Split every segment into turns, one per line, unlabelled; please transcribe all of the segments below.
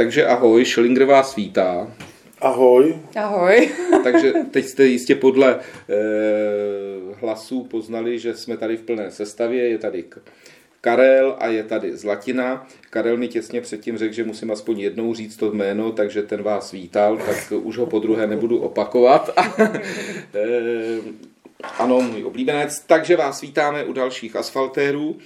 Takže ahoj, Schillinger vás vítá.
Ahoj.
Ahoj.
Takže teď jste jistě podle e, hlasů poznali, že jsme tady v plné sestavě. Je tady Karel a je tady Zlatina. Karel mi těsně předtím řekl, že musím aspoň jednou říct to jméno, takže ten vás vítal, tak už ho po druhé nebudu opakovat. e, ano, můj oblíbenec. Takže vás vítáme u dalších asfaltérů.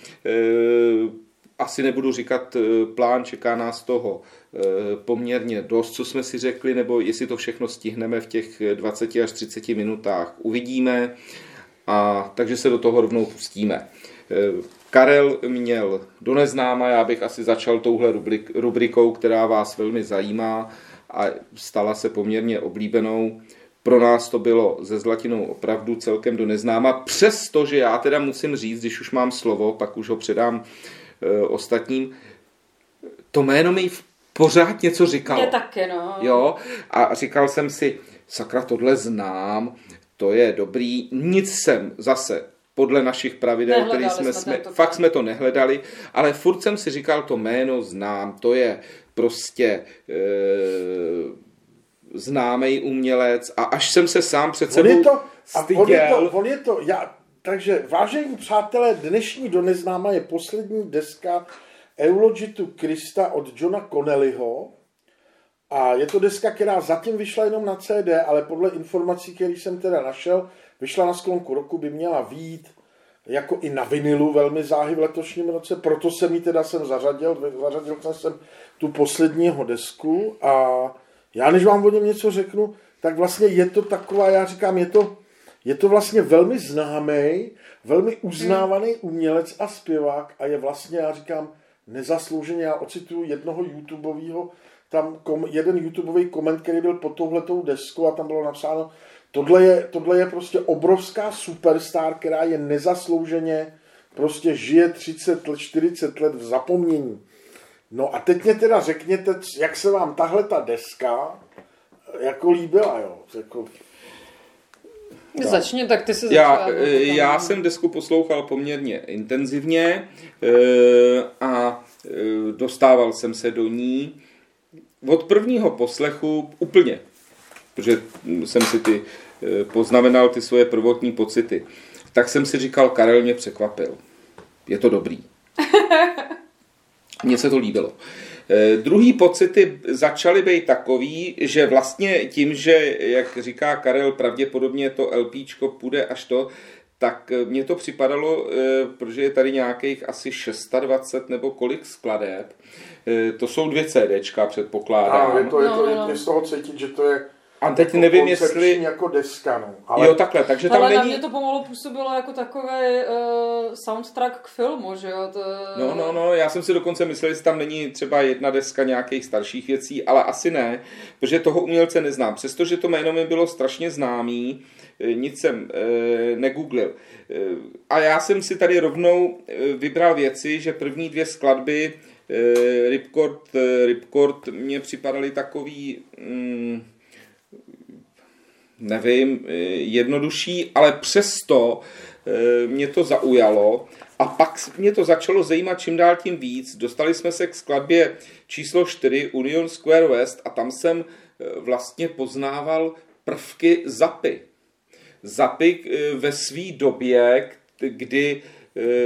Asi nebudu říkat eh, plán, čeká nás toho eh, poměrně dost, co jsme si řekli, nebo jestli to všechno stihneme v těch 20 až 30 minutách, uvidíme. A takže se do toho rovnou pustíme. Eh, Karel měl do neznáma, já bych asi začal touhle rubrikou, která vás velmi zajímá a stala se poměrně oblíbenou. Pro nás to bylo ze Zlatinou opravdu celkem do neznáma, přestože já teda musím říct, když už mám slovo, pak už ho předám Eh, ostatním, to jméno mi pořád něco říkalo.
Je taky, no.
Jo, a říkal jsem si, sakra, tohle znám, to je dobrý, nic jsem zase podle našich pravidel, který jsme, jsme, jsme fakt jsme to nehledali, ale furt jsem si říkal, to jméno znám, to je prostě e, známý umělec a až jsem se sám před sebou on je to, styděl. On je
to, on je to, já, takže, vážení přátelé, dnešní do neznáma je poslední deska Eulogitu Krista od Johna Connellyho. A je to deska, která zatím vyšla jenom na CD, ale podle informací, které jsem teda našel, vyšla na sklonku roku, by měla výjít jako i na vinilu velmi záhy v letošním roce, proto jsem ji teda sem zařadil, zařadil jsem tu posledního desku a já než vám o něm něco řeknu, tak vlastně je to taková, já říkám, je to je to vlastně velmi známý, velmi uznávaný umělec a zpěvák a je vlastně, já říkám, nezaslouženě, já ocituju jednoho YouTubeového, tam kom, jeden YouTubeový koment, který byl pod touhletou deskou a tam bylo napsáno, tohle je, tohle je prostě obrovská superstar, která je nezaslouženě, prostě žije 30 let, 40 let v zapomnění. No a teď mě teda řekněte, jak se vám tahle ta deska jako líbila, jo? Jako,
tak. Začni, tak ty se
já, eh, já jsem desku poslouchal poměrně intenzivně eh, a eh, dostával jsem se do ní od prvního poslechu úplně, protože jsem si ty poznamenal ty svoje prvotní pocity. Tak jsem si říkal, Karel mě překvapil. Je to dobrý. Mně se to líbilo. Eh, druhý pocity začaly být takový, že vlastně tím, že, jak říká Karel, pravděpodobně to LPčko půjde až to, tak eh, mně to připadalo, eh, protože je tady nějakých asi 620 nebo kolik skladeb. To jsou dvě CDčka, předpokládám.
A je to, je to, no, no. je z toho cítit, že to je
a teď jako nevím, jestli...
jako deska, no.
Ale... Jo, takhle, takže tam
Ale
není...
na mě to pomalu působilo jako takový uh, soundtrack k filmu, že jo? To...
No, no, no, já jsem si dokonce myslel, že tam není třeba jedna deska nějakých starších věcí, ale asi ne, protože toho umělce neznám. Přestože to jméno mi bylo strašně známý, eh, nic jsem e, negooglil. E, a já jsem si tady rovnou vybral věci, že první dvě skladby e, Ripcord, Ripcord mě připadaly takový... Mm, nevím, eh, jednodušší, ale přesto eh, mě to zaujalo a pak mě to začalo zajímat čím dál tím víc. Dostali jsme se k skladbě číslo 4 Union Square West a tam jsem eh, vlastně poznával prvky Zapy. Zapy ve své době, kdy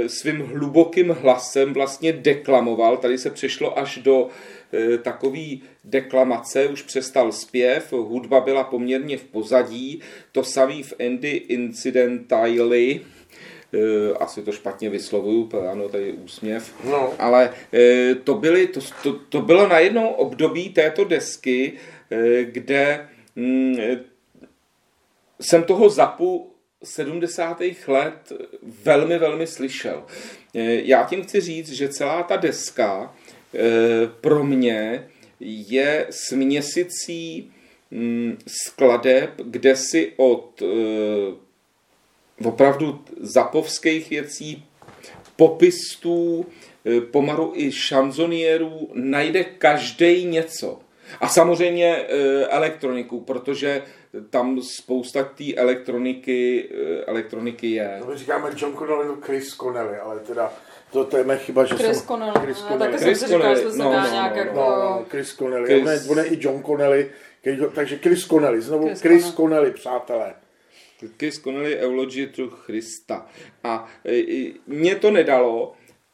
svým hlubokým hlasem vlastně deklamoval, tady se přešlo až do E, takový deklamace, už přestal zpěv, hudba byla poměrně v pozadí, to samý v Andy Incidentally, e, asi to špatně vyslovuju, ano, tady je úsměv, no. ale to, byly, to, to, to bylo na jednou období této desky, kde mm, jsem toho zapu 70. let velmi, velmi slyšel. Já tím chci říct, že celá ta deska Eh, pro mě je směsicí mm, skladeb, kde si od eh, opravdu zapovských věcí, popistů, eh, pomaru i šanzonierů najde každý něco. A samozřejmě elektroniku, protože tam spousta té elektroniky, elektroniky je.
No my říkáme John Connelly, Chris Connelly, ale teda To, to je mé chyba, že
Chris
jsem...
Connelly.
Chris
no,
Connelly.
taky jsem
Chris
si říkal, že
Connelly,
se
no, no,
nějak
no,
jako...
No, no, Chris Connelly.
Chris-
Chris... On, je, on je i John Connelly. který- Takže Chris Connelly, znovu
Chris
Chris,
Connelly.
Connelly, přátelé.
Chris Connelly Eulogy to Christa. A e, e, mě to nedalo,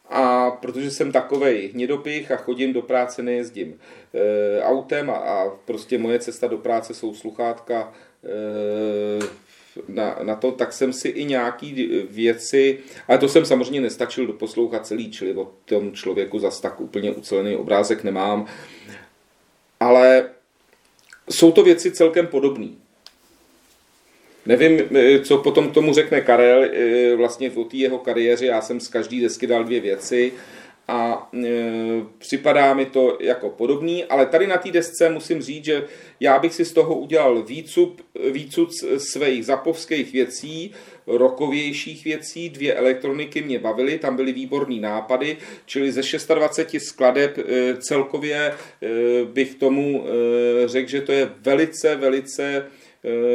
a protože jsem takovej hnědopich a chodím do práce, nejezdím e, autem a, a prostě moje cesta do práce jsou sluchátka e, na, na to, tak jsem si i nějaký věci, ale to jsem samozřejmě nestačil doposlouchat celý, čili o tom člověku zas tak úplně ucelený obrázek nemám, ale jsou to věci celkem podobné. Nevím, eh, co potom tomu řekne Karel, eh, vlastně o té jeho kariéře, já jsem z každé desky dal dvě věci a e, připadá mi to jako podobný, ale tady na té desce musím říct, že já bych si z toho udělal výcup, výcup svých zapovských věcí, rokovějších věcí, dvě elektroniky mě bavily, tam byly výborný nápady, čili ze 26 skladeb celkově bych tomu řekl, že to je velice, velice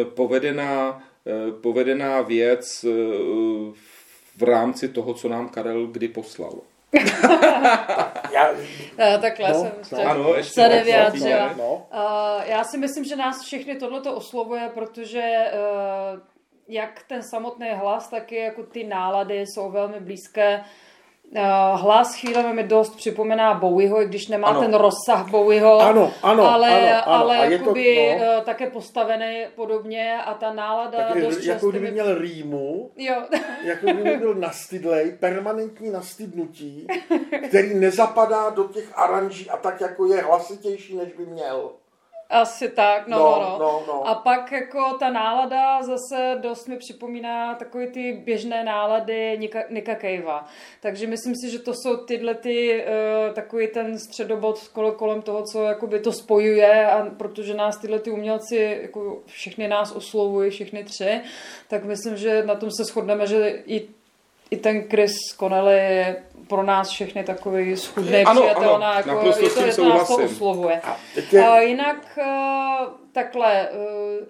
povedená, e, povedená věc e, v rámci toho, co nám Karel kdy poslal.
Já,
Eh, Takhle
No,
jsem
no.
Ano, ještě
se nevyjádřila.
latine.
no.
Uh, já si myslím, že nás všechny tohleto oslovuje, protože uh, jak ten samotný hlas, tak i jako ty nálady jsou velmi blízké. Uh, hlas chvílemi mi dost připomíná Bowieho, i když nemá
Ano.
ten rozsah Bowieho,
Ano, ano,
ale,
ano, ano.
ale
A je to-
jakoby
no.
uh, také postavený podobně a ta nálada
Tak
dost
jako
často
kdyby
mi-
měl rýmu,
Jo,
jako kdyby byl nastydlej, permanentní nastydnutí, který nezapadá do těch aranží a tak jako je hlasitější, než by měl.
Asi tak, no,
No,
no, no.
no, no.
A pak jako ta nálada zase dost mi připomíná takový ty běžné nálady Nika, Nika Cavea. Takže myslím si, že to jsou tyhle ty, uh, takový ten středobod kolem, kolem toho, co jakoby to spojuje a protože nás tyhle ty umělci, jako všechny nás oslovují, všechny tři, tak myslím, že na tom se shodneme, že i i ten Chris Connelly je pro nás všechny takový schudný,
Ano,
přijatelná,
ano,
jako
naprosto
je to, je to nás to oslovuje.
A je,
A jinak eh, takhle, eh,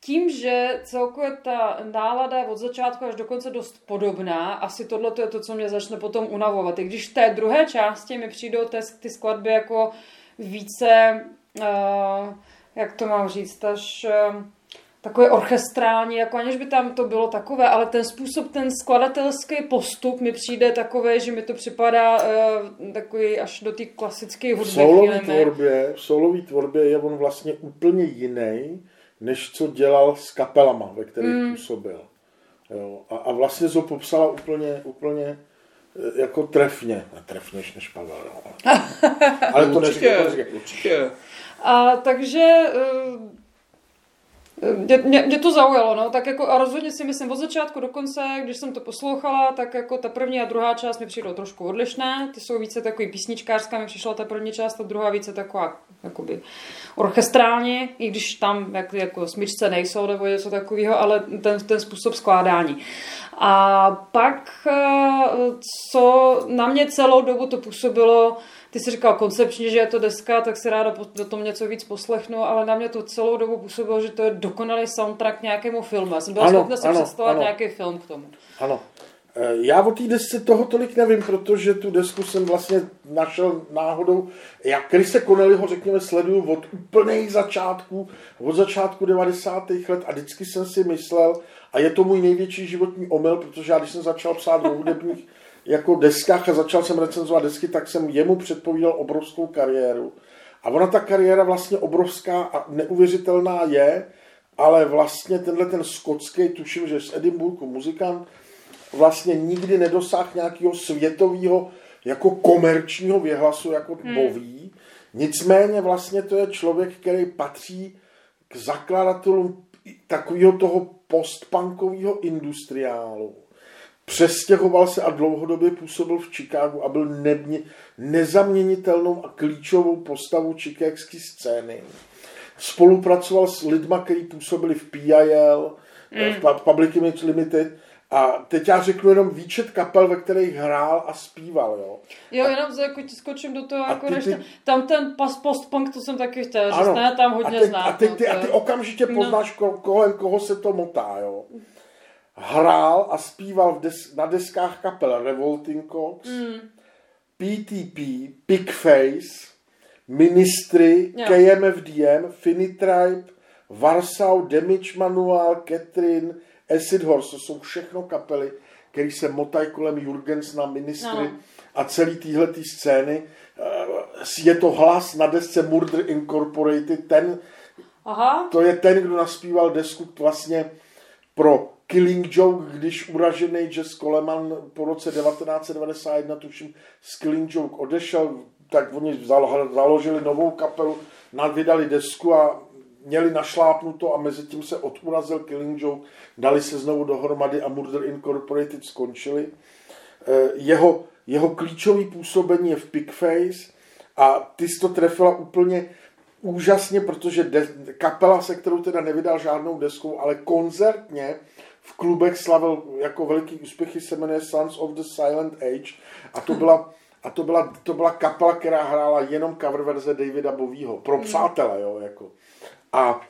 tím, že celkově ta nálada je od začátku až do konce dost podobná, asi tohle je to, co mě začne potom unavovat. I když v té druhé části mi přijdou ty, ty skladby jako více, eh, jak to mám říct, až takové orchestrální, jako aniž by tam to bylo takové, ale ten způsob, ten skladatelský postup mi přijde takové, že mi to připadá uh, takový až do té klasické
v
hudby.
soulové
chvílemi.
tvorbě, v soulové tvorbě je on vlastně úplně jiný, než co dělal s kapelama, ve kterých
Hmm.
mm. působil. Jo. A, a vlastně to popsala úplně, úplně eh, jako trefně. Ne, trefněž než Pavel, jo. Ale to neříkám,
určitě.
A takže eh, mě, mě, mě to zaujalo, no, tak jako a rozhodně si myslím od začátku do konce, když jsem to poslouchala, tak jako ta první a druhá část mi přišlo trošku odlišné, ty jsou více takový písničkářská, mi přišla ta první část, ta druhá více taková jakoby orchestrálně, i když tam jak, jako smyčce nejsou nebo něco takového, ale ten, ten způsob skládání. A pak, eh, co na mě celou dobu to působilo, ty jsi říkal koncepčně, že je to deska, tak si ráda do tom něco víc poslechnu, ale na mě to celou dobu působilo, že to je dokonalý soundtrack nějakému filmu. Já jsem byla
Ano,
schopna si
ano,
představit
ano.
nějaký film k tomu.
Ano. Eh, Já o té desce toho tolik nevím, protože tu desku jsem vlastně našel náhodou. Já Krise Connellyho, řekněme, sleduju od úplných začátků, od začátku 90. let a vždycky jsem si myslel, a je to můj největší životní omyl, protože já když jsem začal psát o hudebních jako deskách a začal jsem recenzovat desky, tak jsem jemu předpovídal obrovskou kariéru. A ona ta kariéra vlastně obrovská a neuvěřitelná je, ale vlastně tenhle ten skotský, tuším, že z Edinburghu muzikant, vlastně nikdy nedosáhl nějakého světového jako komerčního věhlasu jako hmm. Boví. Nicméně vlastně to je člověk, který patří k zakladatelům takového toho postpunkového industriálu. Přestěhoval se a dlouhodobě působil v Chicagu a byl ne, nezaměnitelnou a klíčovou postavou chicagské scény. Spolupracoval s lidma, kteří působili v PIL, mm. v Pa- Public Image Limited, a teď já řeknu jenom výčet kapel, ve kterých hrál a zpíval, jo.
Jo, jenom za, jako ti skočím do toho,
A
jako
ty-
než
ty-
tam ten pas postpunk, to jsem taky chtěla říct, ne, tam hodně
a, teď,
znát.
a, teď,
no,
ty, a ty okamžitě
No.
poznáš, ko, kolem koho se to motá, jo. Hrál a zpíval v des, na deskách kapel Revolting Cox, mm. PTP, Pigface, Ministry,
Jo.
KMFDM, Finitribe, Warsaw, Damage Manual, Catherine, Acid Horse, to jsou všechno kapely, které se motají kolem Jurgensna, Ministry
Ano.
a celý týhle scény. Eh, Je to hlas na desce Murder Incorporated, ten,
Aha,
to je ten, kdo naspíval desku vlastně pro Killing Joke, když uražený Jess Coleman po roce 1991, tuším, z Killing Joke odešel, tak oni zalo- založili novou kapelu, vydali desku a měli našlápnuto a mezi tím se odurazil Killing Joke, dali se znovu dohromady a Murder Incorporated skončili. Eh, Jeho, jeho klíčový působení je v Pigface a ty jsi to trefila úplně úžasně, protože de, kapela, se kterou teda nevydal žádnou deskou, ale koncertně v klubech slavil jako veliký úspěchy, se jmenuje Sons of the Silent Age. A to byla, a to byla, to byla kapela, která hrála jenom cover verze Davida Bovýho, pro přátele, jo, jako. A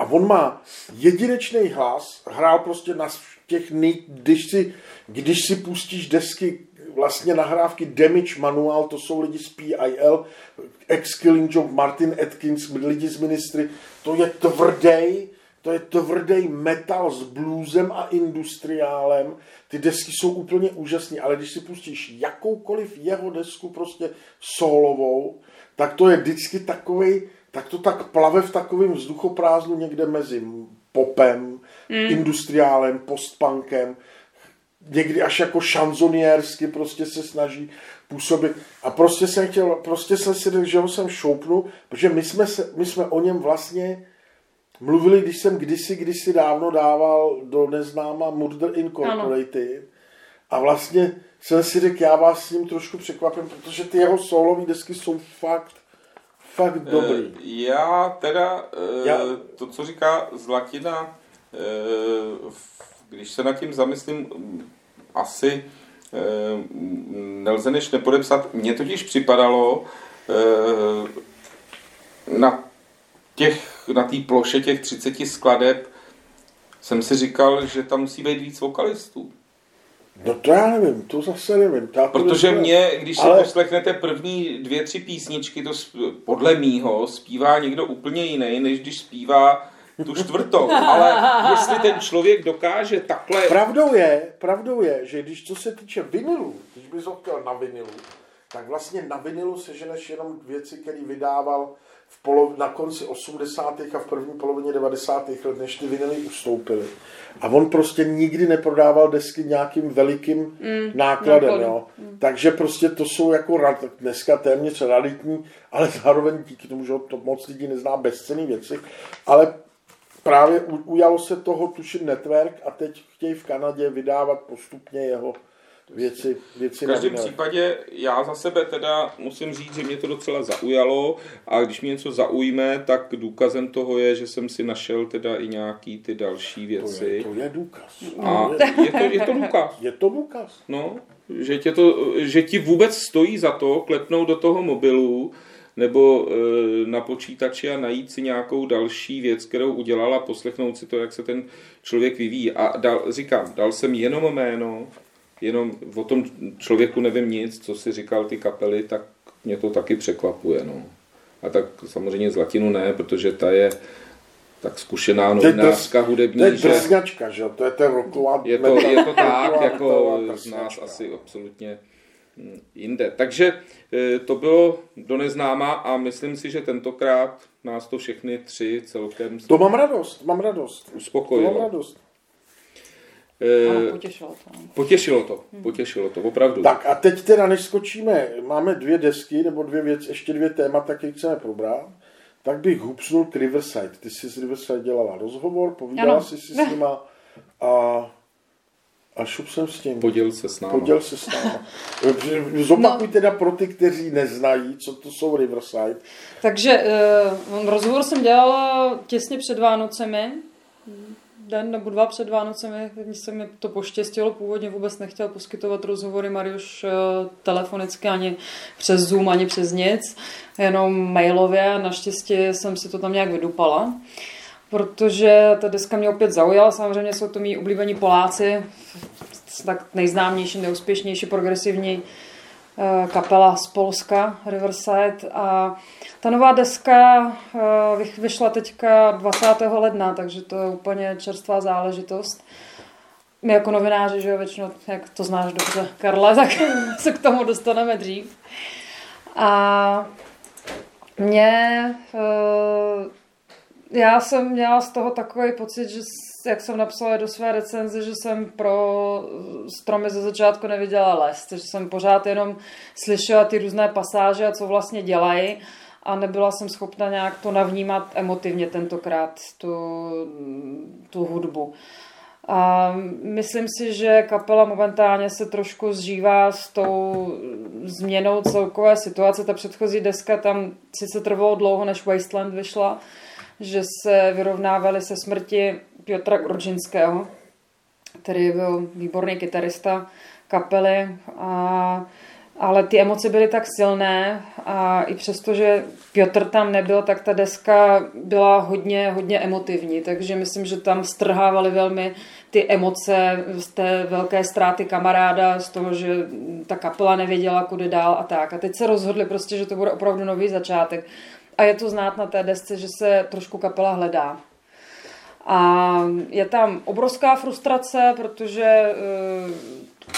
a on má jedinečný hlas, hrál prostě na těch nej, když si, když si pustíš desky vlastně nahrávky Damage Manual, to jsou lidi z PIL, ex Killing Joke, Martin Atkins, lidi z Ministry, to je tvrdý, to je tvrdý metal s bluesem a industriálem. Ty desky jsou úplně úžasné, ale když si pustíš jakoukoliv jeho desku prostě solovou, tak to je vždycky takový, tak to tak plave v takovém vzduchoprázdnu někde mezi popem, mm. industriálem, postpunkem, někdy až jako šanzoniersky prostě se snaží působit. A prostě jsem chtěl, prostě jsem si řekl, že ho sem šoupnu, protože my jsme, se, my jsme o něm vlastně mluvili, když jsem kdysi, kdysi dávno dával do neznáma Murder Incorporated. Ano. A vlastně jsem si řekl, já vás s ním trošku překvapím, protože ty jeho solové desky jsou fakt, fakt dobrý.
Eh, Já teda, eh,
Já-
to, co říká Zlatina, eh, když se nad tím zamyslím, asi nelze než nepodepsat. Mně totiž připadalo na těch, na té ploše těch 30 skladeb jsem si říkal, že tam musí být víc vokalistů.
No to já nevím, to zase nevím. To
Protože
nevím.
mě, když si
Ale-
poslechnete první dvě, tři písničky, to podle mýho zpívá někdo úplně jiný, než když zpívá tu čtvrtou. Ale jestli ten člověk dokáže takhle...
Pravdou je, pravdou je, že když co se týče vinilu, když bys ho chtěl na vinilu, tak vlastně na vinilu seženeš jenom věci, které vydával v polo, na konci 80. a v první polovině 90. let, než ty vinily ustoupily. A on prostě nikdy neprodával desky nějakým velikým mm, nákladem.
nákladu.
Jo. Takže prostě to jsou jako rad, dneska téměř realitní, ale zároveň díky tomu, že to moc lidí nezná bezcený věci. Ale právě ujalo se toho tuším Network a teď chtějí v Kanadě vydávat postupně jeho věci, věci
V každém
vinyle.
případě já za sebe teda musím říct, že mě to docela zaujalo a když mě něco zaujme, tak důkazem toho je, že jsem si našel teda i nějaký ty další
To je,
věci.
to je důkaz.
A
To je,
to, je to důkaz.
je to důkaz.
No, že, tě to, že ti vůbec stojí za to klepnout do toho mobilu nebo e, na počítači a najít si nějakou další věc, kterou udělala, poslechnout si to, jak se ten člověk vyvíjí. A dal, říkám, dal jsem jenom jméno, jenom o tom člověku nevím nic, co si říkal ty kapely, tak mě to taky překvapuje. No. A tak samozřejmě Zlatinu ne, protože ta je tak zkušená novinářka hudební,
To je
že
brzňačka, že jo? To je ten roková...
je to, je to tak, jako z nás asi absolutně hm, jinde. Takže eh, to bylo do neznáma a myslím si, že tentokrát nás to všechny tři celkem
To mám radost, mám radost. To mám
uspokojilo.
radost.
Ano,
Eh,
potěšilo to. no.
Potěšilo to, potěšilo to, opravdu.
Tak a teď teda, než skočíme, máme dvě desky, nebo dvě věci, ještě dvě témata, které chceme probrat, tak bych hupsnul k Riverside. Ty jsi s Riverside dělala rozhovor, povídala
Ano.
jsi si s nima a, a šup jsem s tím.
Poděl se s námi.
Poděl se s náma. Zopakuj teda pro ty, kteří neznají, co to jsou Riverside.
Takže uh, rozhovor jsem dělala těsně před Vánocemi, den nebo dva před Vánocemi, se mi to poštěstilo, původně vůbec nechtěl poskytovat rozhovory Mariuš eh, telefonicky ani přes Zoom, ani přes nic, jenom mailově, naštěstí jsem si to tam nějak vydupala. protože ta deska mě opět zaujala. Samozřejmě jsou to mý oblíbení Poláci, tak nejznámější, neúspěšnější, progresivní kapela z Polska, Riverside. A ta nová deska eh, vyšla teďka 20. ledna, takže to je úplně čerstvá záležitost. My jako novináři, že jo, většinou, jak to znáš dobře, Karla, tak se k tomu dostaneme dřív. A mě, eh, já jsem měla z toho takový pocit, že jak jsem napsala do své recenze, že jsem pro stromy ze začátku neviděla les, že jsem pořád jenom slyšela ty různé pasáže a co vlastně dělají a nebyla jsem schopna nějak to navnímat emotivně tentokrát, tu, tu hudbu. A myslím si, že kapela momentálně se trošku zžívá s tou změnou celkové situace. Ta předchozí deska tam sice trvalo dlouho, než Wasteland vyšla, že se vyrovnávali se smrti Piotra Grodžinského, který byl výborný kytarista kapely a ale ty emoce byly tak silné a i přesto, že Piotr tam nebyl, tak ta deska byla hodně, hodně emotivní, takže myslím, že tam strhávali velmi ty emoce z té velké ztráty kamaráda, z toho, že ta kapela nevěděla, kudy dál a tak. A teď se rozhodli prostě, že to bude opravdu nový začátek. A je to znát na té desce, že se trošku kapela hledá. A je tam obrovská frustrace, protože uh,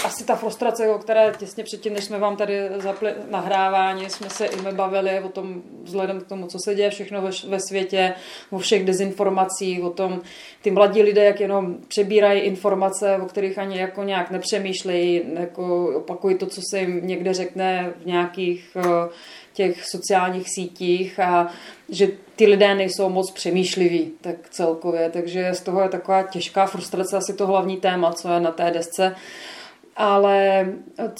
asi ta frustrace, o které těsně předtím, než jsme vám tady zapli nahrávání, jsme se i my bavili o tom, vzhledem k tomu, co se děje všechno ve, ve světě, o všech dezinformacích, o tom, ty mladí lidé, jak jenom přebírají informace, o kterých ani jako nějak nepřemýšlejí, jako opakují to, co se jim někde řekne v nějakých uh, těch sociálních sítích a že ty lidé nejsou moc přemýšliví tak celkově, takže z toho je taková těžká frustrace, asi to hlavní téma, co je na té desce. Ale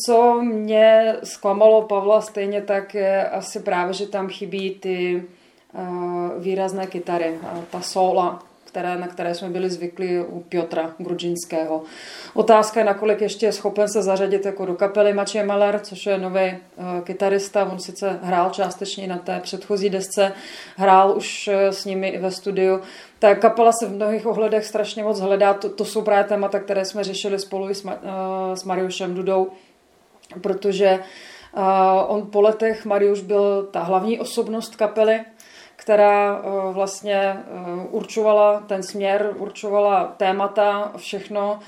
co mě zklamalo Pavla stejně tak je asi právě, že tam chybí ty uh, výrazné kytary, uh, ta sola, které, na které jsme byli zvyklí u Piotra Grudžinského. Otázka je, nakolik ještě je schopen se zařadit jako do kapely Maciej Maler, což je nový uh, kytarista. On sice hrál částečně na té předchozí desce, hrál už uh, s nimi i ve studiu. Ta kapela se v mnohých ohledech strašně moc hledá. To, to jsou právě témata, které jsme řešili spolu i s, uh, s Mariušem Dudou, protože uh, on po letech, Mariuš byl ta hlavní osobnost kapely, která uh, vlastně uh, určovala ten směr, určovala témata, všechno,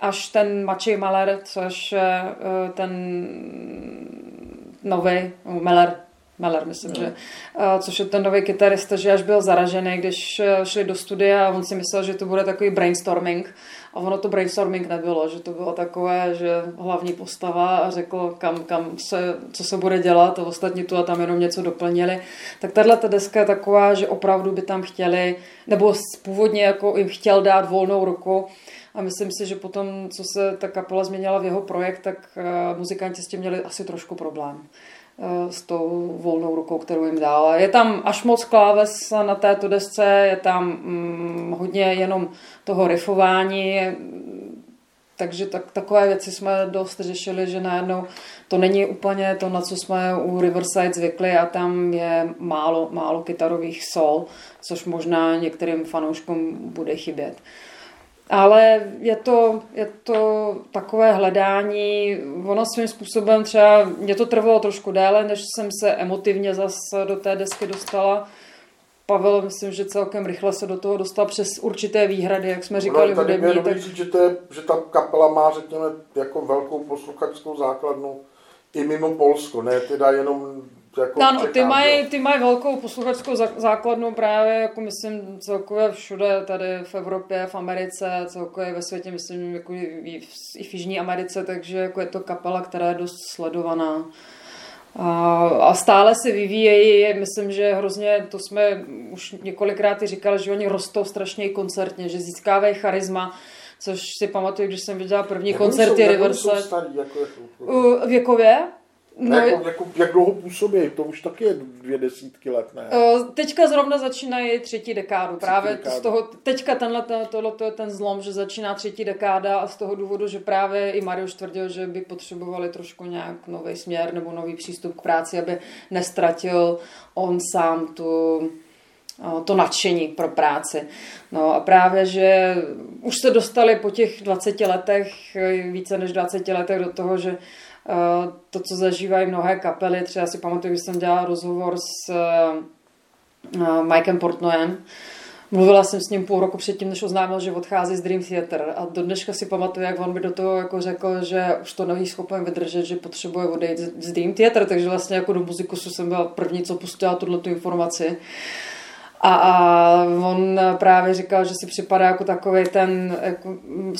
až ten Maciej Maler, což je uh, ten nový Meller, Meller, myslím, no. že, což je ten nový kytarista, že až byl zaražený, když šli do studia a on si myslel, že to bude takový brainstorming a ono to brainstorming nebylo, že to bylo takové, že hlavní postava a řekl, kam, kam se, co se bude dělat a ostatní tu a tam jenom něco doplnili. Tak tahle ta deska je taková, že opravdu by tam chtěli, nebo původně jako jim chtěl dát volnou ruku, a myslím si, že potom, co se ta kapela změnila v jeho projekt, tak muzikanti s tím měli asi trošku problém. Eh, s tou volnou rukou, kterou jim dal. Je tam až moc kláves na této desce, je tam mm, hodně jenom toho riffování, takže tak, takové věci jsme dost řešili, že najednou to není úplně to, na co jsme u Riverside zvykli a tam je málo, málo kytarových sol, což možná některým fanouškům bude chybět. Ale je to, je to takové hledání, ono svým způsobem třeba, mě to trvalo trošku déle, než jsem se emotivně zase do té desky dostala. Pavel, myslím, že celkem rychle se do toho dostal přes určité výhrady, jak jsme říkali
no, hudební. Tak... Říct, že, to je, že ta kapela má, řekněme, jako velkou posluchačskou základnu i mimo Polsko, ne teda jenom jako
ano, ty mají, ty mají velkou posluchačskou základnu právě, jako myslím, celkově všude tady v Evropě, v Americe, celkově ve světě, myslím, jako i v, i v Jižní Americe, takže jako je to kapela, která je dost sledovaná. A, a stále se vyvíjejí, myslím, že hrozně, to jsme už několikrát i říkali, že oni rostou strašně koncertně, že získávají charisma, což si pamatuju, když jsem viděla první jak koncerty Riverside. Jako, jako... Věkově?
No, jako, jako, jak dlouho působí? To už taky je dvě desítky let, ne?
Teďka zrovna začínají třetí dekádu. Třetí právě dekádu. z toho, teďka tenhle, tohle to je ten zlom, že začíná třetí dekáda a z toho důvodu, že právě i Mariuš tvrdil, že by potřebovali trošku nějak nový směr nebo nový přístup k práci, aby nestratil on sám tu to nadšení pro práci. No a právě, že už se dostali po těch 20 letech, více než 20 letech do toho, že to, co zažívají mnohé kapely, třeba si pamatuju, že jsem dělala rozhovor s Mikem Portnoyem, Mluvila jsem s ním půl roku předtím, než oznámil, že odchází z Dream Theater a do dneška si pamatuju, jak on by do toho jako řekl, že už to není schopen vydržet, že potřebuje odejít z Dream Theater, takže vlastně jako do muzikusu jsem byla první, co pustila tuhle tu informaci. A, a on právě říkal, že si připadá jako takový ten jako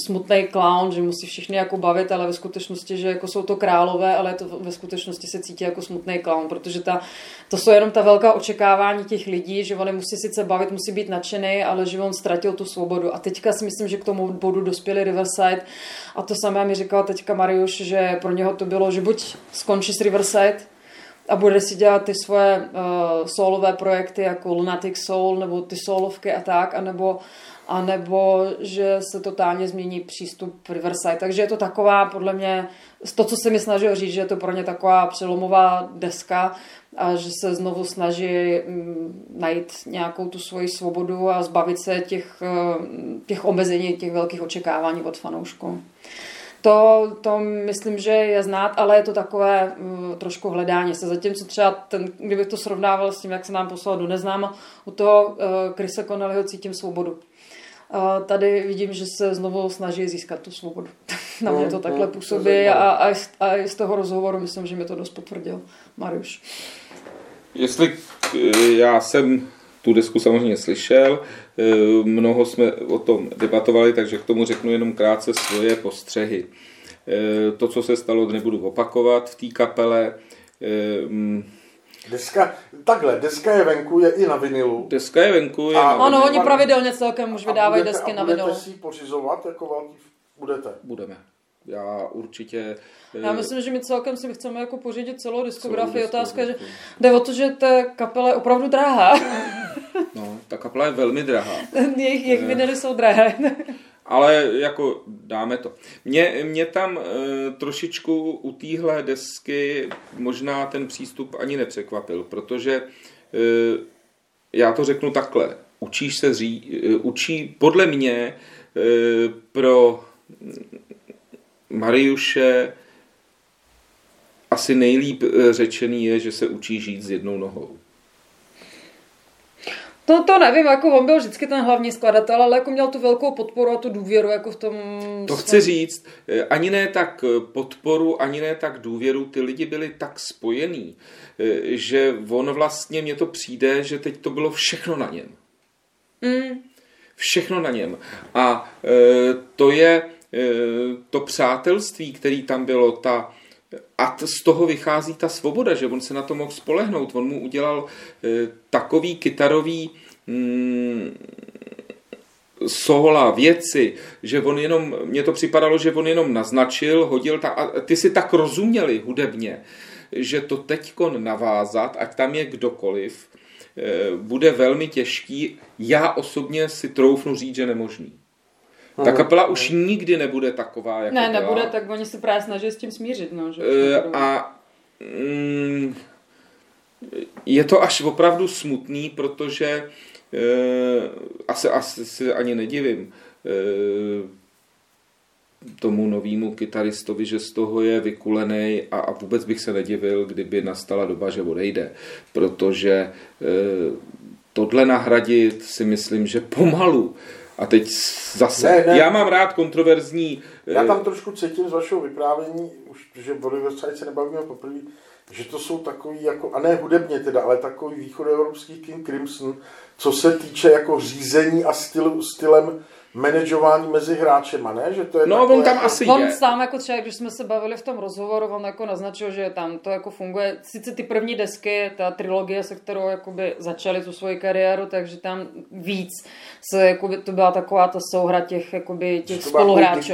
smutný clown, že musí všichni jako bavit, ale ve skutečnosti, že jako jsou to králové, ale to ve skutečnosti se cítí jako smutný clown, protože ta, to jsou jenom ta velká očekávání těch lidí, že oni musí sice bavit, musí být nadšený, ale že on ztratil tu svobodu. A teďka si myslím, že k tomu bodu dospěli Riverside a to samé mi říkal teďka Mariuš, že pro něho to bylo, že buď skončí s Riverside, a bude si dělat ty svoje uh, solové projekty jako Lunatic Soul nebo ty solovky a tak, anebo, anebo že se totálně změní přístup Riverside. Takže je to taková, podle mě, to, co se mi snažil říct, že je to pro ně taková přelomová deska a že se znovu snaží um, najít nějakou tu svoji svobodu a zbavit se těch, uh, těch omezení, těch velkých očekávání od fanoušků. To, to myslím, že je znát, ale je to takové uh, trošku hledání se. Zatímco třeba, ten, kdybych to srovnával s tím, jak se nám poslal do neznáma, u toho uh, Krise Connellyho cítím svobodu. Uh, tady vidím, že se znovu snaží získat tu svobodu. Na mě to mm, takhle mm, působí a, a, a i z toho rozhovoru myslím, že mi to dost potvrdil Mariuš.
Jestli já jsem tu desku samozřejmě slyšel, e, mnoho jsme o tom debatovali, takže k tomu řeknu jenom krátce svoje postřehy. E, to, co se stalo, nebudu opakovat v té kapele. E,
mm, deska, takhle, deska je venku, je i na vinilu.
Deska je venku, je
a, na Ano, oni pravidelně celkem už vydávají budete, desky na vinilu.
Budete si pořizovat jako velký, budete?
Budeme. Já určitě...
Já myslím, že my celkem si chceme jako pořídit celou diskografii. Otázka, že jde o to, že ta kapela je opravdu drahá.
No, ta kapela je velmi drahá.
jejich, jejich vinily jsou drahé.
Ale jako dáme to. Mě, mě tam e, trošičku u téhle desky možná ten přístup ani nepřekvapil, protože e, já to řeknu takhle. Učíš se ří, e, učí podle mě e, pro Mariuše asi nejlíp eh, řečený je, že se učí žít s jednou nohou.
No to nevím, jako on byl vždycky ten hlavní skladatel, ale jako měl tu velkou podporu a tu důvěru jako v tom...
To chci říct, eh, ani ne tak eh, podporu, ani ne tak důvěru, ty lidi byli tak spojení, že on vlastně, mně to přijde, že teď to bylo všechno na něm. Mm. Všechno na něm. A to je Eh, to přátelství, který tam bylo, ta, a z toho vychází ta svoboda, že on se na to mohl spolehnout. On mu udělal eh, takový kytarový mm, sola, věci, že on jenom, mně to připadalo, že on jenom naznačil, hodil ta, a ty si tak rozuměli hudebně, že to teďkon navázat, ať tam je kdokoliv, eh, bude velmi těžký. Já osobně si troufnu říct, že nemožný. Ta kapela už nikdy nebude taková, jako
Ne, nebude, byla. tak oni se právě snaží s tím smířit. No, že
uh, a mm, je to až opravdu smutný, protože uh, asi, asi se ani nedivím uh, tomu novému kytaristovi, že z toho je vykulený a, a vůbec bych se nedivil, kdyby nastala doba, že odejde, protože uh, tohle nahradit si myslím, že pomalu a teď zase, ne, ne. já mám rád kontroverzní...
Já tam trošku cítím z vašeho vyprávění, už, že v Riverside se nebavíme poprvé, že to jsou takový, jako, a ne hudebně teda, ale takový východoevropský King Crimson, co se týče jako řízení a styl, stylem manažování mezi hráčema, ne? Že to je
no, on tam jako... asi
on
je.
sám jako člověk, když jsme se bavili v tom rozhovoru, on jako naznačil, že tam to jako funguje. Sice ty první desky, ta trilogie, se kterou jakoby začali tu svoji kariéru, takže tam víc se, jakoby, to byla taková ta souhra těch, jakoby, těch spoluhráčů.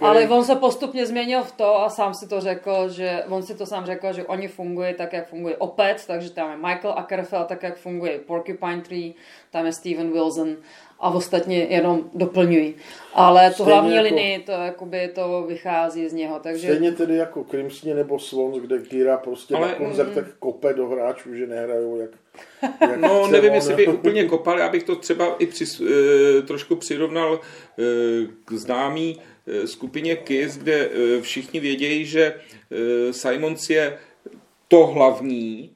Ale on se postupně změnil v to a sám si to řekl, že on si to sám řekl, že oni fungují tak, jak funguje opět, takže tam je Michael Ackerfeld, tak jak funguje Porcupine Tree, tam je Steven Wilson a ostatně jenom doplňují. Ale to
Stejně
hlavní
jako-
linii, to, jakoby, to vychází z něho. Takže
Stejně tedy jako Crimson nebo Swans, kde Kira prostě
Ale-
na koncertech kope do hráčů, že nehrajou jak, jak
No,
chce
nevím,
on.
jestli by úplně kopal, já bych to třeba i při, e, trošku přirovnal e, k známý e, skupině Kiss, kde e, všichni vědějí, že e, Simons je to hlavní,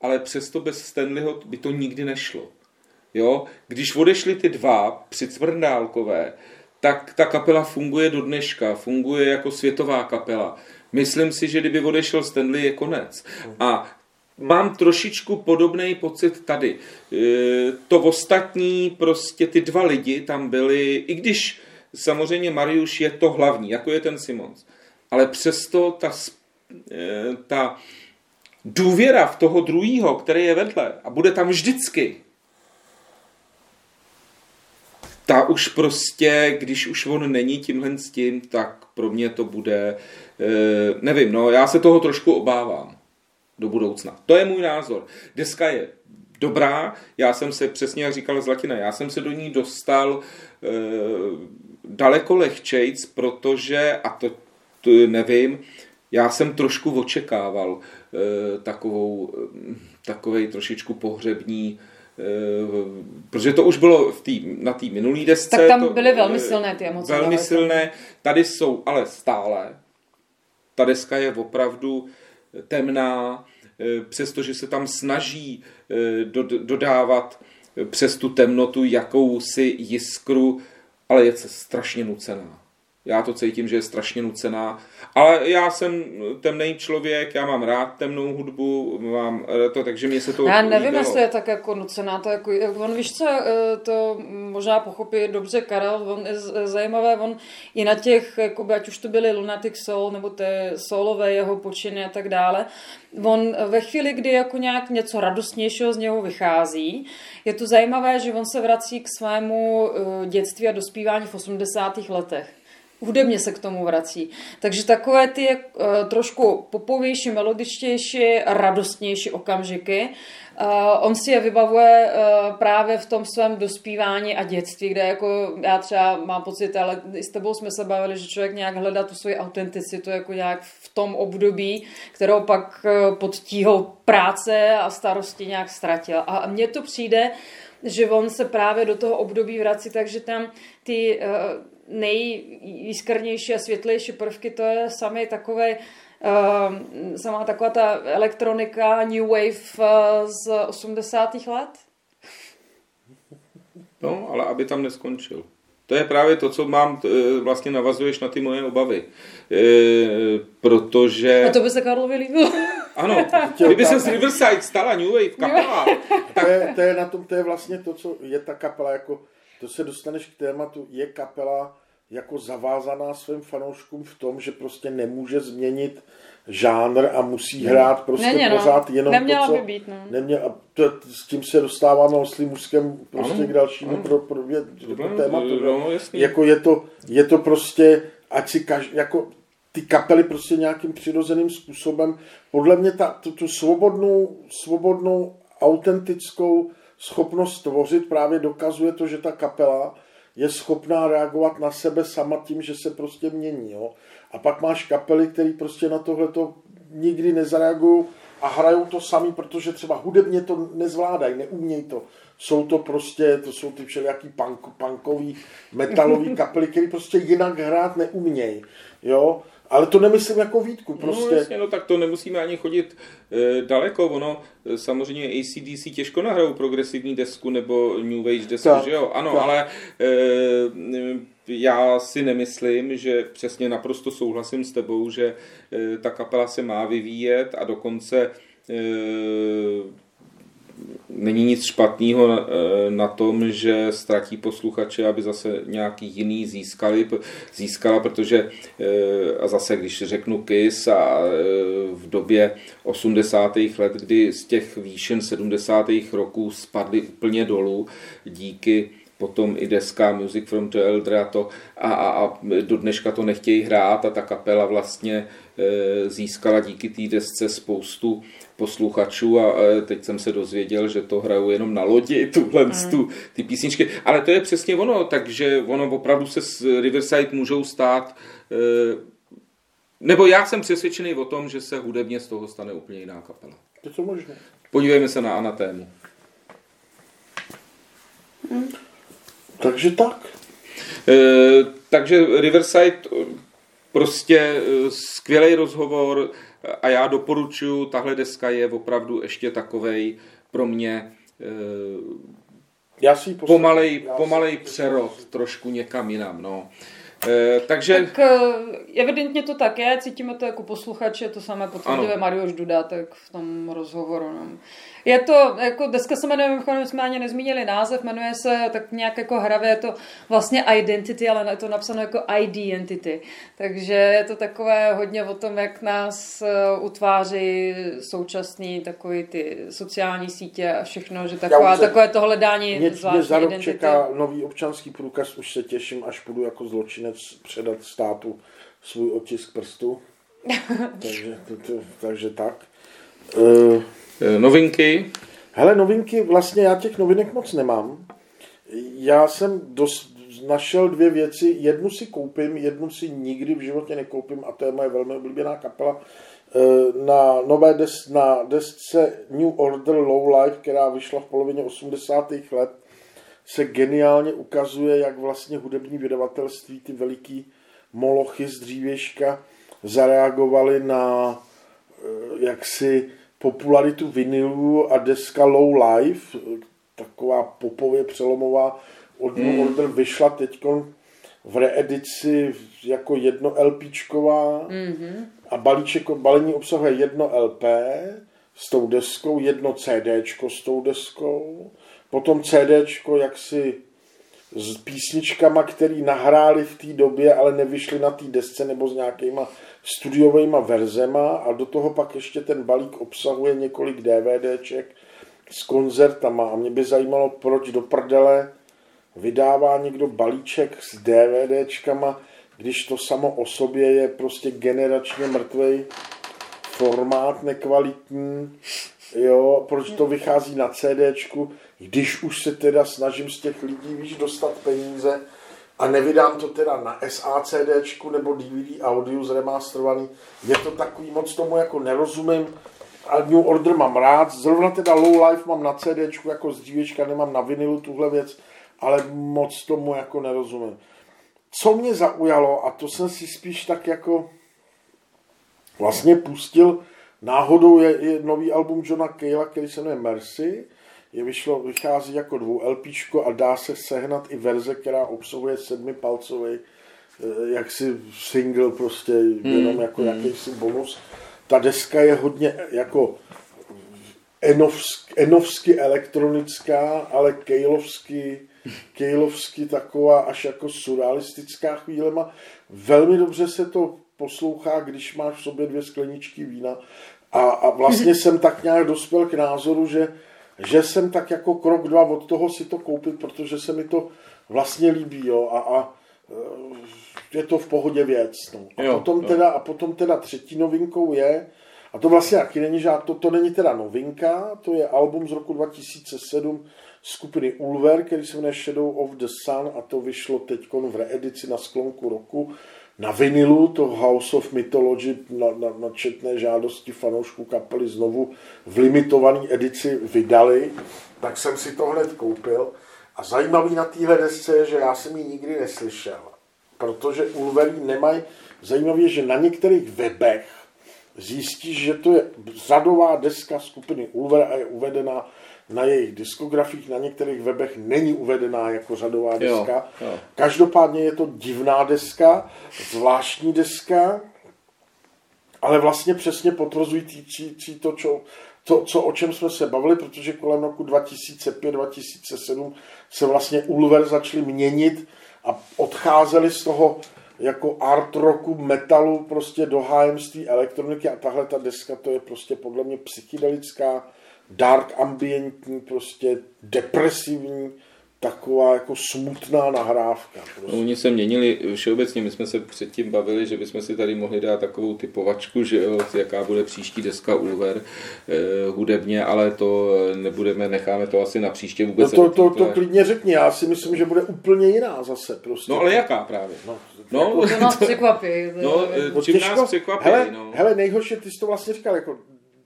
ale přesto bez Stanleyho by to nikdy nešlo. Jo? Když odešli ty dva přicvrndálkové, tak ta kapela funguje do dneška, funguje jako světová kapela. Myslím si, že kdyby odešel Stanley, je konec. A mám trošičku podobný pocit tady. E, To ostatní, prostě ty dva lidi tam byli, i když samozřejmě Mariuš je to hlavní, jako je ten Simons, ale přesto ta, e, ta důvěra v toho druhého, který je vedle a bude tam vždycky, ta už prostě, když už on není tímhle s tím, tak pro mě to bude, eh, nevím, no já se toho trošku obávám do budoucna. To je můj názor. Deska je dobrá, já jsem se, přesně jak říkala Zlatina, já jsem se do ní dostal e, daleko lehčejc, protože, a to, to nevím, já jsem trošku očekával e, takovou, takovej trošičku pohřební protože to už bylo v tý, na té minulý desce.
Tak tam
to,
byly velmi
e,
silné ty emoce,
Velmi silné. Tady jsou ale stále. Ta deska je opravdu temná, e, přestože se tam snaží do- dodávat přes tu temnotu jakousi jiskru, ale je strašně nucená. Já to cítím, že je strašně nucená. Ale já jsem temný člověk, já mám rád temnou hudbu, mám to, takže mě se to
Já nevím,
líbilo.
jestli je tak jako nucená, to jako, on víš co, eh, to možná pochopí dobře Karel, on je zajímavé, on i na těch, jakoby, ať už to byly Lunatic Soul, nebo ty soulové jeho počiny a tak dále, on ve chvíli, kdy jako nějak něco radostnějšího z něho vychází, je to zajímavé, že on se vrací k svému eh, dětství a dospívání v 80. letech hudebně se k tomu vrací. Takže takové ty uh, trošku popovější, melodičtější, radostnější okamžiky, uh, on si je vybavuje uh, právě v tom svém dospívání a dětství, kde jako já třeba mám pocit, ale s tebou jsme se bavili, že člověk nějak hledá tu svoji autenticitu jako nějak v tom období, kterou pak pod tíhou práce a starosti nějak ztratil. A mně to přijde, že on se právě do toho období vrací, takže tam ty uh, nejjiskrnější a světlejší prvky, to je samý takové uh, samá taková ta elektronika New Wave uh, z 80. let.
No, ale aby tam neskončil. To je právě to, co mám, e, vlastně navazuješ na ty moje obavy. E, protože...
A to by se Karlovi líbilo.
Ano, kdyby se z Riverside stala New Wave kapela,
To je, to je na tom, to je vlastně to, co je ta kapela, jako, to se dostaneš k tématu, je kapela jako zavázaná svým fanouškům v tom, že prostě nemůže změnit žánr a musí hrát prostě
Není, no.
pořád jenom
Neměla
to, co...
by být, no.
Neměl, a to, s tím se dostáváme oslým mužském prostě
Ano,
k dalšímu
ano.
pro, pro, pro, pro tématu.
no, jasný.
jako je to, je to prostě, ať si kaž, jako ty kapely prostě nějakým přirozeným způsobem, podle mě ta, tu, tu svobodnou, svobodnou, autentickou schopnost tvořit právě dokazuje to, že ta kapela je schopná reagovat na sebe sama tím, že se prostě mění. Jo? A pak máš kapely, které prostě na tohleto nikdy nezareagují a hrajou to sami, protože třeba hudebně to nezvládají, neumějí to. Jsou to prostě, to jsou ty všelijaký punk, punkový, metalový kapely, které prostě jinak hrát neumějí. Jo? Ale to nemyslím jako výtku, prostě.
No jasně, no tak to nemusíme ani chodit e, daleko. Ono, e, samozřejmě ACDC těžko nahrajou progresivní desku nebo New Age desku,
Tak,
že jo? Ano,
tak.
ale e, já si nemyslím, že přesně naprosto souhlasím s tebou, že e, ta kapela se má vyvíjet a dokonce e, není nic špatného na, eh, na tom, že ztratí posluchače, aby zase nějaký jiný získali, získala, protože eh, a zase, když řeknu KIS a eh, v době 80. let, kdy z těch výšen 70. roků spadly úplně dolů díky potom i deska Music from the Elder a, to, a, a, a do dneška to nechtějí hrát a ta kapela vlastně e, získala díky té desce spoustu posluchačů a e, teď jsem se dozvěděl, že to hrajou jenom na lodi, tuhle mm. tu, ty písničky. Ale to je přesně ono, takže ono opravdu se z Riverside můžou stát e, nebo já jsem přesvědčený o tom, že se hudebně z toho stane úplně jiná kapela.
Je to možné.
Podívejme se na Anatému.
Hmm. Takže tak.
E, takže Riverside prostě e, skvělý rozhovor a já doporučuji, tahle deska je opravdu ještě takovej pro mě e,
já si
pomalej, pomalej přerod trošku někam jinam. No. E, takže...
Tak e, evidentně to tak je, cítíme to jako posluchače, to samé potvrdil Mariuš Dudátek v tom rozhovoru. No. Je to, jako deska se jmenuje, mimochodem jsme ani nezmínili název, jmenuje se tak nějak jako hravě, je to vlastně Identity, ale je to napsáno jako Identity. Takže je to takové hodně o tom, jak nás e, utváří současný takový ty sociální sítě a všechno, že taková, takové to hledání
mě, mě za rok identity. čeká nový občanský průkaz, už se těším, až budu jako zločinec předat státu svůj otisk prstu. takže, to, to, takže tak.
Uh, novinky?
Hele, novinky, vlastně já těch novinek moc nemám. Já jsem dost, našel dvě věci. Jednu si koupím, jednu si nikdy v životě nekoupím a to je moje velmi oblíbená kapela. Eh, na nové des, na desce New Order Low Life, která vyšla v polovině 80. let, se geniálně ukazuje, jak vlastně hudební vydavatelství, ty veliký molochy z dřívěžka, zareagovali na eh, jaksi popularitu vinilu a deska Low Life, taková popově přelomová od New mm. Order vyšla teď v reedici jako jedno LPčková mm-hmm. a balíček, balení obsahuje jedno LP s tou deskou, jedno CDčko s tou deskou, potom CDčko jaksi s písničkama, který nahráli v té době, ale nevyšly na té desce nebo s nějakýma studiovými verzema. A do toho pak ještě ten balík obsahuje několik DVDček s koncertama. A mě by zajímalo, proč do prdele vydává někdo balíček s DVDčkama, když to samo o sobě je prostě generačně mrtvej formát, nekvalitní, jo, proč to vychází na CDčku, když už se teda snažím z těch lidí, víš, dostat peníze a nevydám to teda na SACDčku nebo DVD audio zremasterovaný, je to takový, moc tomu jako nerozumím, a New Order mám rád, zrovna teda Low Life mám na CDčku jako z dřívěčka, nemám na vinilu tuhle věc, ale moc tomu jako nerozumím. Co mě zaujalo, a to jsem si spíš tak jako vlastně pustil, náhodou je, je nový album Johna Cale'a, který se jmenuje Mercy, je vyšlo, vychází jako dvou LPčko a dá se sehnat i verze, která obsahuje sedmipalcový eh, jaksi single prostě hmm. jenom jako hmm. jakýsi bonus. Ta deska je hodně jako enovsky, enovsky elektronická, ale kejlovsky, kejlovsky taková až jako surrealistická chvílema. Velmi dobře se to poslouchá, když máš v sobě dvě skleničky vína. A, a vlastně jsem tak nějak dospěl k názoru, že že jsem tak jako krok dva od toho si to koupit, protože se mi to vlastně líbí, jo, a, a e, je to v pohodě věc, no. A, jo, potom jo. Teda, a potom teda třetí novinkou je, a to vlastně taky není žád, to, to není teda novinka, to je album z roku 2007 skupiny Ulver, který se jmenuje Shadow of the Sun a to vyšlo teď v reedici na sklonku roku na vinilu to House of Mythology na, na, na četné žádosti fanoušků kapely znovu v limitované edici vydali, tak jsem si to hned koupil. A zajímavý na téhle desce je, že já jsem ji nikdy neslyšel, protože Ulverí nemají, zajímavé je, že na některých webech zjistíš, že to je řadová deska skupiny Ulver a je uvedena na jejich diskografích, na některých webech není uvedená jako řadová deska. Jo, jo. Každopádně je to divná deska, zvláštní deska, ale vlastně přesně potvrzující to, čo, to, co, o čem jsme se bavili, protože kolem roku 2005-2007 se vlastně Ulver začali měnit a odcházeli z toho jako art rocku, metalu prostě do hájemství elektroniky a tahle ta deska to je prostě podle mě psychedelická dark ambientní, prostě depresivní, taková jako smutná nahrávka. Prostě.
No, oni se měnili všeobecně, my jsme se předtím bavili, že bychom si tady mohli dát takovou typovačku, že jo, jaká bude příští deska Ulver eh, hudebně, ale to nebudeme, necháme to asi na příště vůbec.
No to, to, to, to klidně řekni, já si myslím, že bude úplně jiná zase. Prostě.
No ale jaká právě?
No,
No,
To nás překvapí.
no,
No,
čím nás překvapí,
hele,
no.
hele, nejhorší, ty jsi to vlastně říkal, jako,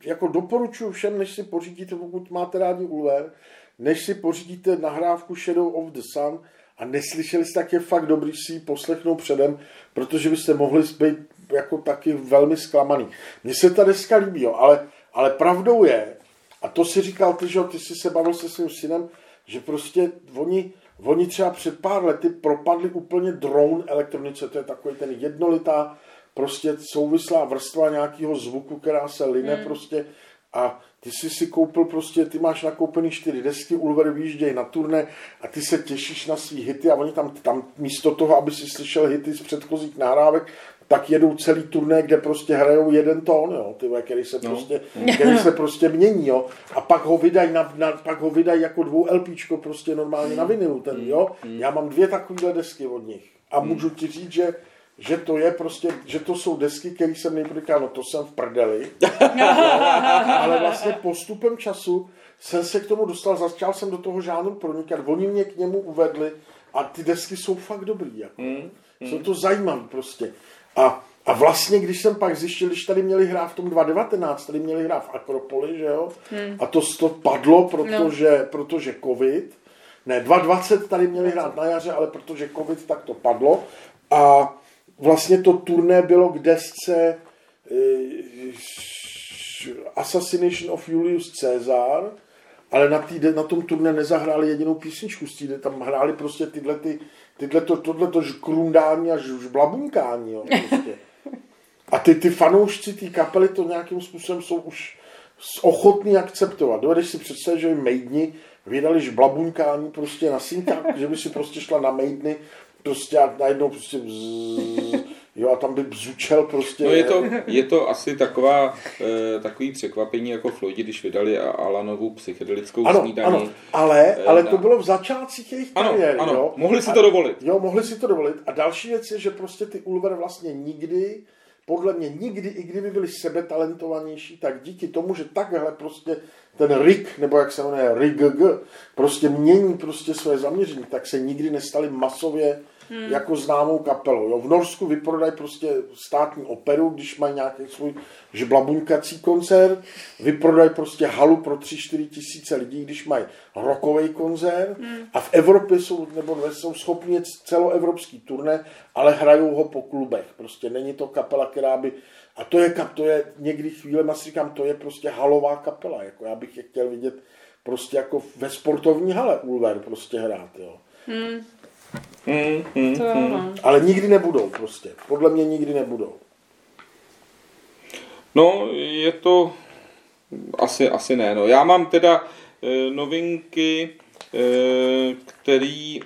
jako doporučuji všem, než si pořídíte, pokud máte rádi Ulver, než si pořídíte nahrávku Shadow of the Sun a neslyšeli jste, tak je fakt dobrý si ji poslechnout předem, protože byste mohli být jako taky velmi zklamaný. Mně se ta deska líbí, jo, ale, ale pravdou je, a to si říkal ty, že ty jsi se bavil se svým synem, že prostě oni, oni třeba před pár lety propadli úplně drone elektronice, to je takový ten jednolitá, prostě souvislá vrstva nějakého zvuku, která se line hmm. prostě a ty jsi si koupil prostě, ty máš nakoupený čtyři desky, Ulver vyjíždějí na turné a ty se těšíš na svý hity a oni tam, tam místo toho, aby si slyšel hity z předchozích nahrávek, tak jedou celý turné, kde prostě hrajou jeden tón, jo, ty, který se,
No.
prostě, který se prostě mění, jo, a pak ho vydají na, na, pak ho vydají jako dvou LPčko prostě normálně na vinilu, ten, jo. Já mám dvě takovéhle desky od nich a můžu ti říct, že že to je prostě, že to jsou desky, které jsem nejprve říkal, no to jsem v prdeli, ale vlastně postupem času jsem se k tomu dostal, začal jsem do toho žánru pronikat, oni mě k němu uvedli a ty desky jsou fakt dobrý. Jako. Jsou to zajímavé prostě. A, a vlastně, když jsem pak zjistil, když tady měli hrát v tom 2019, tady měli hrát v Akropoli, že jo, a to, to padlo, protože, protože covid, ne, 2020 tady měli hrát na jaře, ale protože covid, tak to padlo. A vlastně to turné bylo k desce eh, Assassination of Julius Caesar, ale na, tý, na tom turné nezahráli jedinou písničku z týde, tam hráli prostě tyhle, ty, tyhle to, tohleto žkrundání a žblabunkání, jo, prostě. A ty, ty fanoušci té kapely to nějakým způsobem jsou už ochotní akceptovat. Dovedeš si představit, že by Maidni vydali žblabunkání prostě na synták, že by si prostě šla na Maidny prostě a najednou prostě bzz, jo a tam by bzučel prostě.
No je to, je to asi taková, e, takový překvapení jako Floydi, když vydali Alanovu psychedelickou
ano,
snídaní.
ano, ale, ale
na-
to bylo v začátcích jejich
Ano,
kariéry,
ano,
jo.
mohli si
A-
to dovolit.
Jo, mohli si to dovolit. A další věc je, že prostě ty Ulver vlastně nikdy, podle mě nikdy, i kdyby byli sebetalentovanější, tak díky tomu, že takhle prostě ten Rick, nebo jak se jmenuje, Rick prostě mění prostě své zaměření, tak se nikdy nestali masově hmm. jako známou kapelou. Jo. V Norsku vyprodají prostě státní operu, když mají nějaký svůj žblabuňkací koncert, vyprodají prostě halu pro 3-4 tisíce lidí, když mají rokový koncert hmm. a v Evropě jsou, nebo jsou schopni celoevropský turné, ale hrajou ho po klubech. Prostě není to kapela, která by a to je, kap- to je někdy chvílema si říkám, to je prostě halová kapela. Jako já bych je chtěl vidět prostě jako ve sportovní hale Ulver prostě hrát, jo.
Mm, mm,
To,
mm.
no.
Ale nikdy nebudou prostě. Podle mě nikdy nebudou.
No, je to asi, asi ne. No. Já mám teda e, novinky, e, které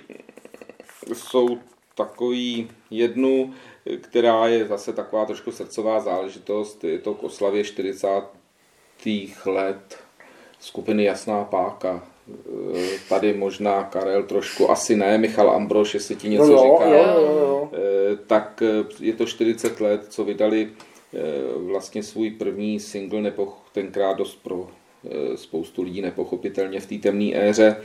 jsou takový jednu, která je zase taková trošku srdcová záležitost. Je to k oslavě 40. let skupiny Jasná páka. E, Tady možná Karel trošku, asi ne, Michal Ambroš, jestli ti něco
no jo,
říká.
jo, jo, jo.
Eh, tak eh, je to 40 let, co vydali eh, vlastně svůj první single, nepoch, tenkrát dost pro eh, spoustu lidí nepochopitelně v té temné éře.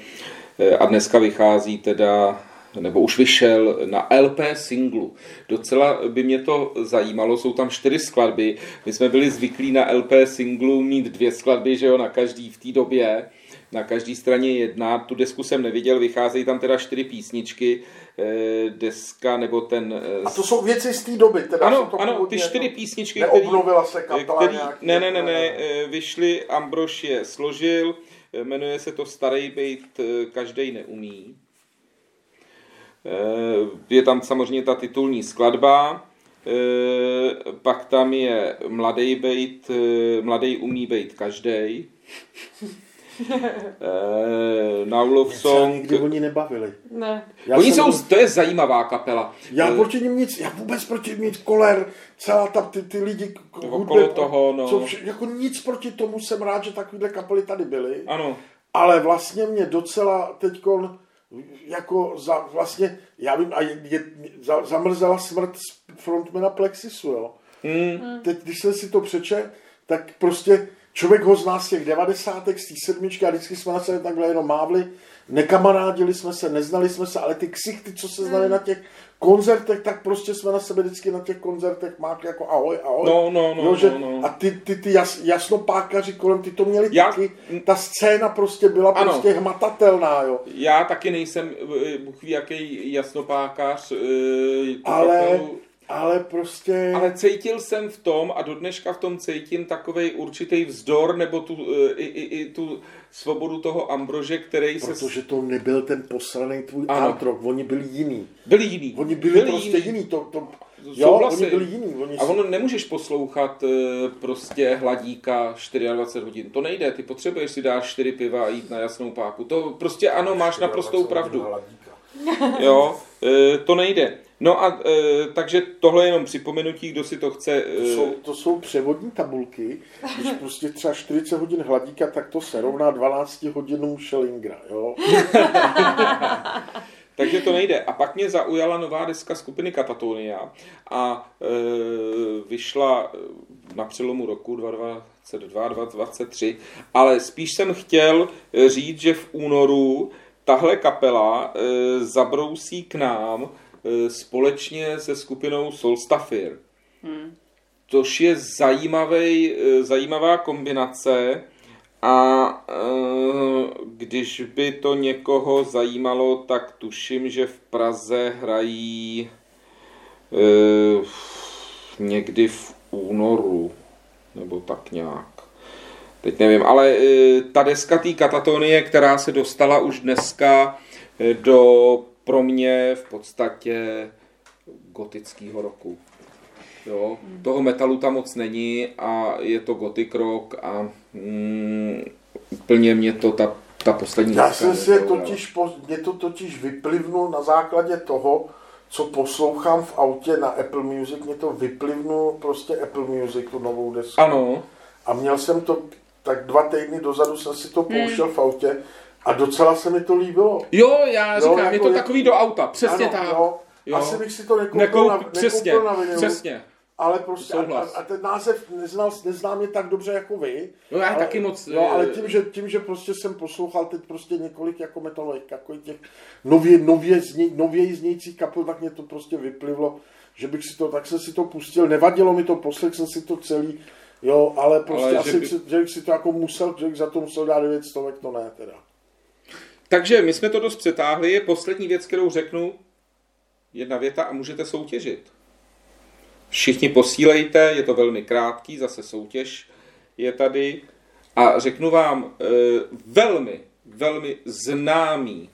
Eh, A dneska vychází teda nebo už vyšel na LP singlu. Docela by mě to zajímalo, jsou tam čtyři skladby. My jsme byli zvyklí na LP singlu mít dvě skladby, že jo, na každý v té době. Na každé straně jedna, tu desku jsem neviděl, vycházejí tam teda čtyři písničky, eh, deska nebo ten... eh,
A to jsou věci z té doby, teda
ano,
to
ano, ty čtyři
jako-
písničky,
Neobnovila se kapela
který,
nějak,
ne, ne, ne, ne,
ne.
eh, vyšly, Ambrož je složil, eh, jmenuje se to Starý bejt, eh, každej neumí. Eh, Je tam samozřejmě ta titulní skladba, eh, pak tam je Mladý bejt, eh, Mladý umí bejt každej. Eh, Now Love Song.
nikdy oni nebavili.
Ne.
Já
Oni jsou, to je zajímavá kapela.
Já
Eh,
proti nim nic, já vůbec proti nim nic, koler, celá ta, ty, ty lidi
Okolo toho, no.
jsou vše, jako nic proti tomu jsem rád, že takovýhle kapely tady byly,
Ano,
ale vlastně mě docela teďkon jako za, vlastně, já vím, a je, je, za, zamrzela smrt frontmana Plexisu, jo. Mm. Teď, když jsem si to přečet, tak prostě člověk ho zná z těch devadesátek, z té sedmičky a vždycky jsme na sebe takhle jenom mávli, nekamarádili jsme se, neznali jsme se, ale ty ksichty, co se znali mm. na těch koncertech, tak prostě jsme na sebe vždycky na těch koncertech mákli jako ahoj, ahoj.
No, no, no,
jo, že,
no, no.
A ty, ty, ty jas, jasnopákaři kolem, ty to měli Já... taky. Ta scéna prostě byla ano. prostě hmatatelná, jo.
Já taky nejsem, eh, Bůh ví, jaký jasnopákař. Uh,
ale... Kapelu ale prostě...
Ale cítil jsem v tom a do dneška v tom cítím takový určitý vzdor nebo tu, e, i, i, i tu svobodu toho Ambrože, který
Protože se... Protože to nebyl ten posraný tvůj art rock, oni byli jiní.
Byli jiní.
Oni byli, byli prostě jiní. jiní. To, to... Jo, oni byli jiní. Oni
a ono nemůžeš poslouchat e, prostě hladíka 24 hodin. To nejde, ty potřebuješ si dát 4 piva a jít na jasnou páku. To prostě ano, máš naprostou pravdu. Jo, e, to nejde. No a e, takže tohle je jenom připomenutí, kdo si to chce. E...
To, jsou, to jsou převodní tabulky. Když prostě třeba 40 hodin hladíka, tak to se rovná 12 hodinům Schellingra, jo?
takže to nejde. A pak mě zaujala nová deska skupiny Katatonia a e, vyšla e, na přelomu roku 2022 2023, ale spíš jsem chtěl říct, že v únoru tahle kapela e, zabrousí k nám E, společně se skupinou Solstafir. Hmm. Což je zajímavý, e, zajímavá kombinace a e, když by to někoho zajímalo, tak tuším, že v Praze hrají někdy v únoru, nebo tak nějak. Teď nevím, ale ta deska té katatonie, která se dostala už dneska do pro mě v podstatě gotického roku. Jo, hmm. toho metalu tam moc není a je to gothic rock a mm, úplně mě to ta, ta poslední...
Já jsem si totiž, po, mě to totiž vyplivnul na základě toho, co poslouchám v autě na Apple Music, mě to vyplivnul prostě Apple Music, tu novou desku.
Ano.
A měl jsem to, tak dva týdny dozadu jsem si to pouštěl hmm. v autě a docela se mi to líbilo.
Jo, já říkám, jako, je to takový do auta, přesně ano, tak. Jo.
Jo. Asi bych si to nekoupil, Nekoup, na,
přesně,
na vinylu.
Přesně.
Ale prostě, a, a, ten název neznal, neznám je tak dobře jako vy.
No já
ale,
taky moc.
No, ale tím že, tím, že prostě jsem poslouchal teď prostě několik jako metalových, jako těch nově, nově, zně, nově znějících kapel, tak mě to prostě vyplivlo, že bych si to, tak jsem si to pustil, nevadilo mi to, poslech jsem si to celý, jo, ale prostě ale asi, že, by... že bych si to jako musel, že bych za to musel dát 900, to ne teda.
Takže my jsme to dost přetáhli. Je poslední věc, kterou řeknu. Jedna věta a můžete soutěžit. Všichni posílejte, je to velmi krátký, zase soutěž je tady. A řeknu vám e, velmi, velmi známý,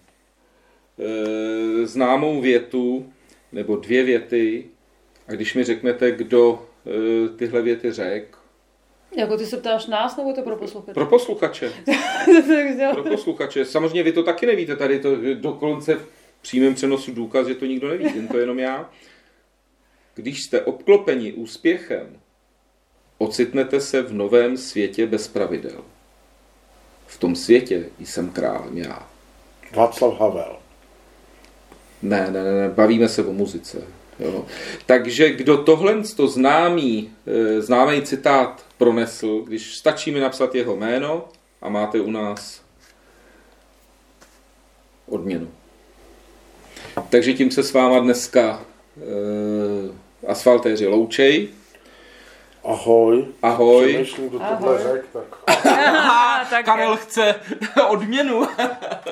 e, známou větu, nebo dvě věty. A když mi řeknete, kdo e, tyhle věty řekl,
jako ty se ptáš nás, nebo je to pro posluchače?
Pro posluchače. pro posluchače. Samozřejmě vy to taky nevíte, tady to dokonce v přímém přenosu důkaz, že to nikdo neví, jen to jenom já. Když jste obklopeni úspěchem, ocitnete se v novém světě bez pravidel. V tom světě jsem králem já.
Václav Havel.
Ne, ne, ne, bavíme se o muzice. Jo. Takže kdo tohle to známý, eh, známý citát pronesl, když stačí mi napsat jeho jméno a máte u nás odměnu. Takže tím se s váma dneska e, asfaltéři loučej.
Ahoj.
Ahoj.
Přemýšlím, kdo tohle řek, tak...
Karel chce odměnu.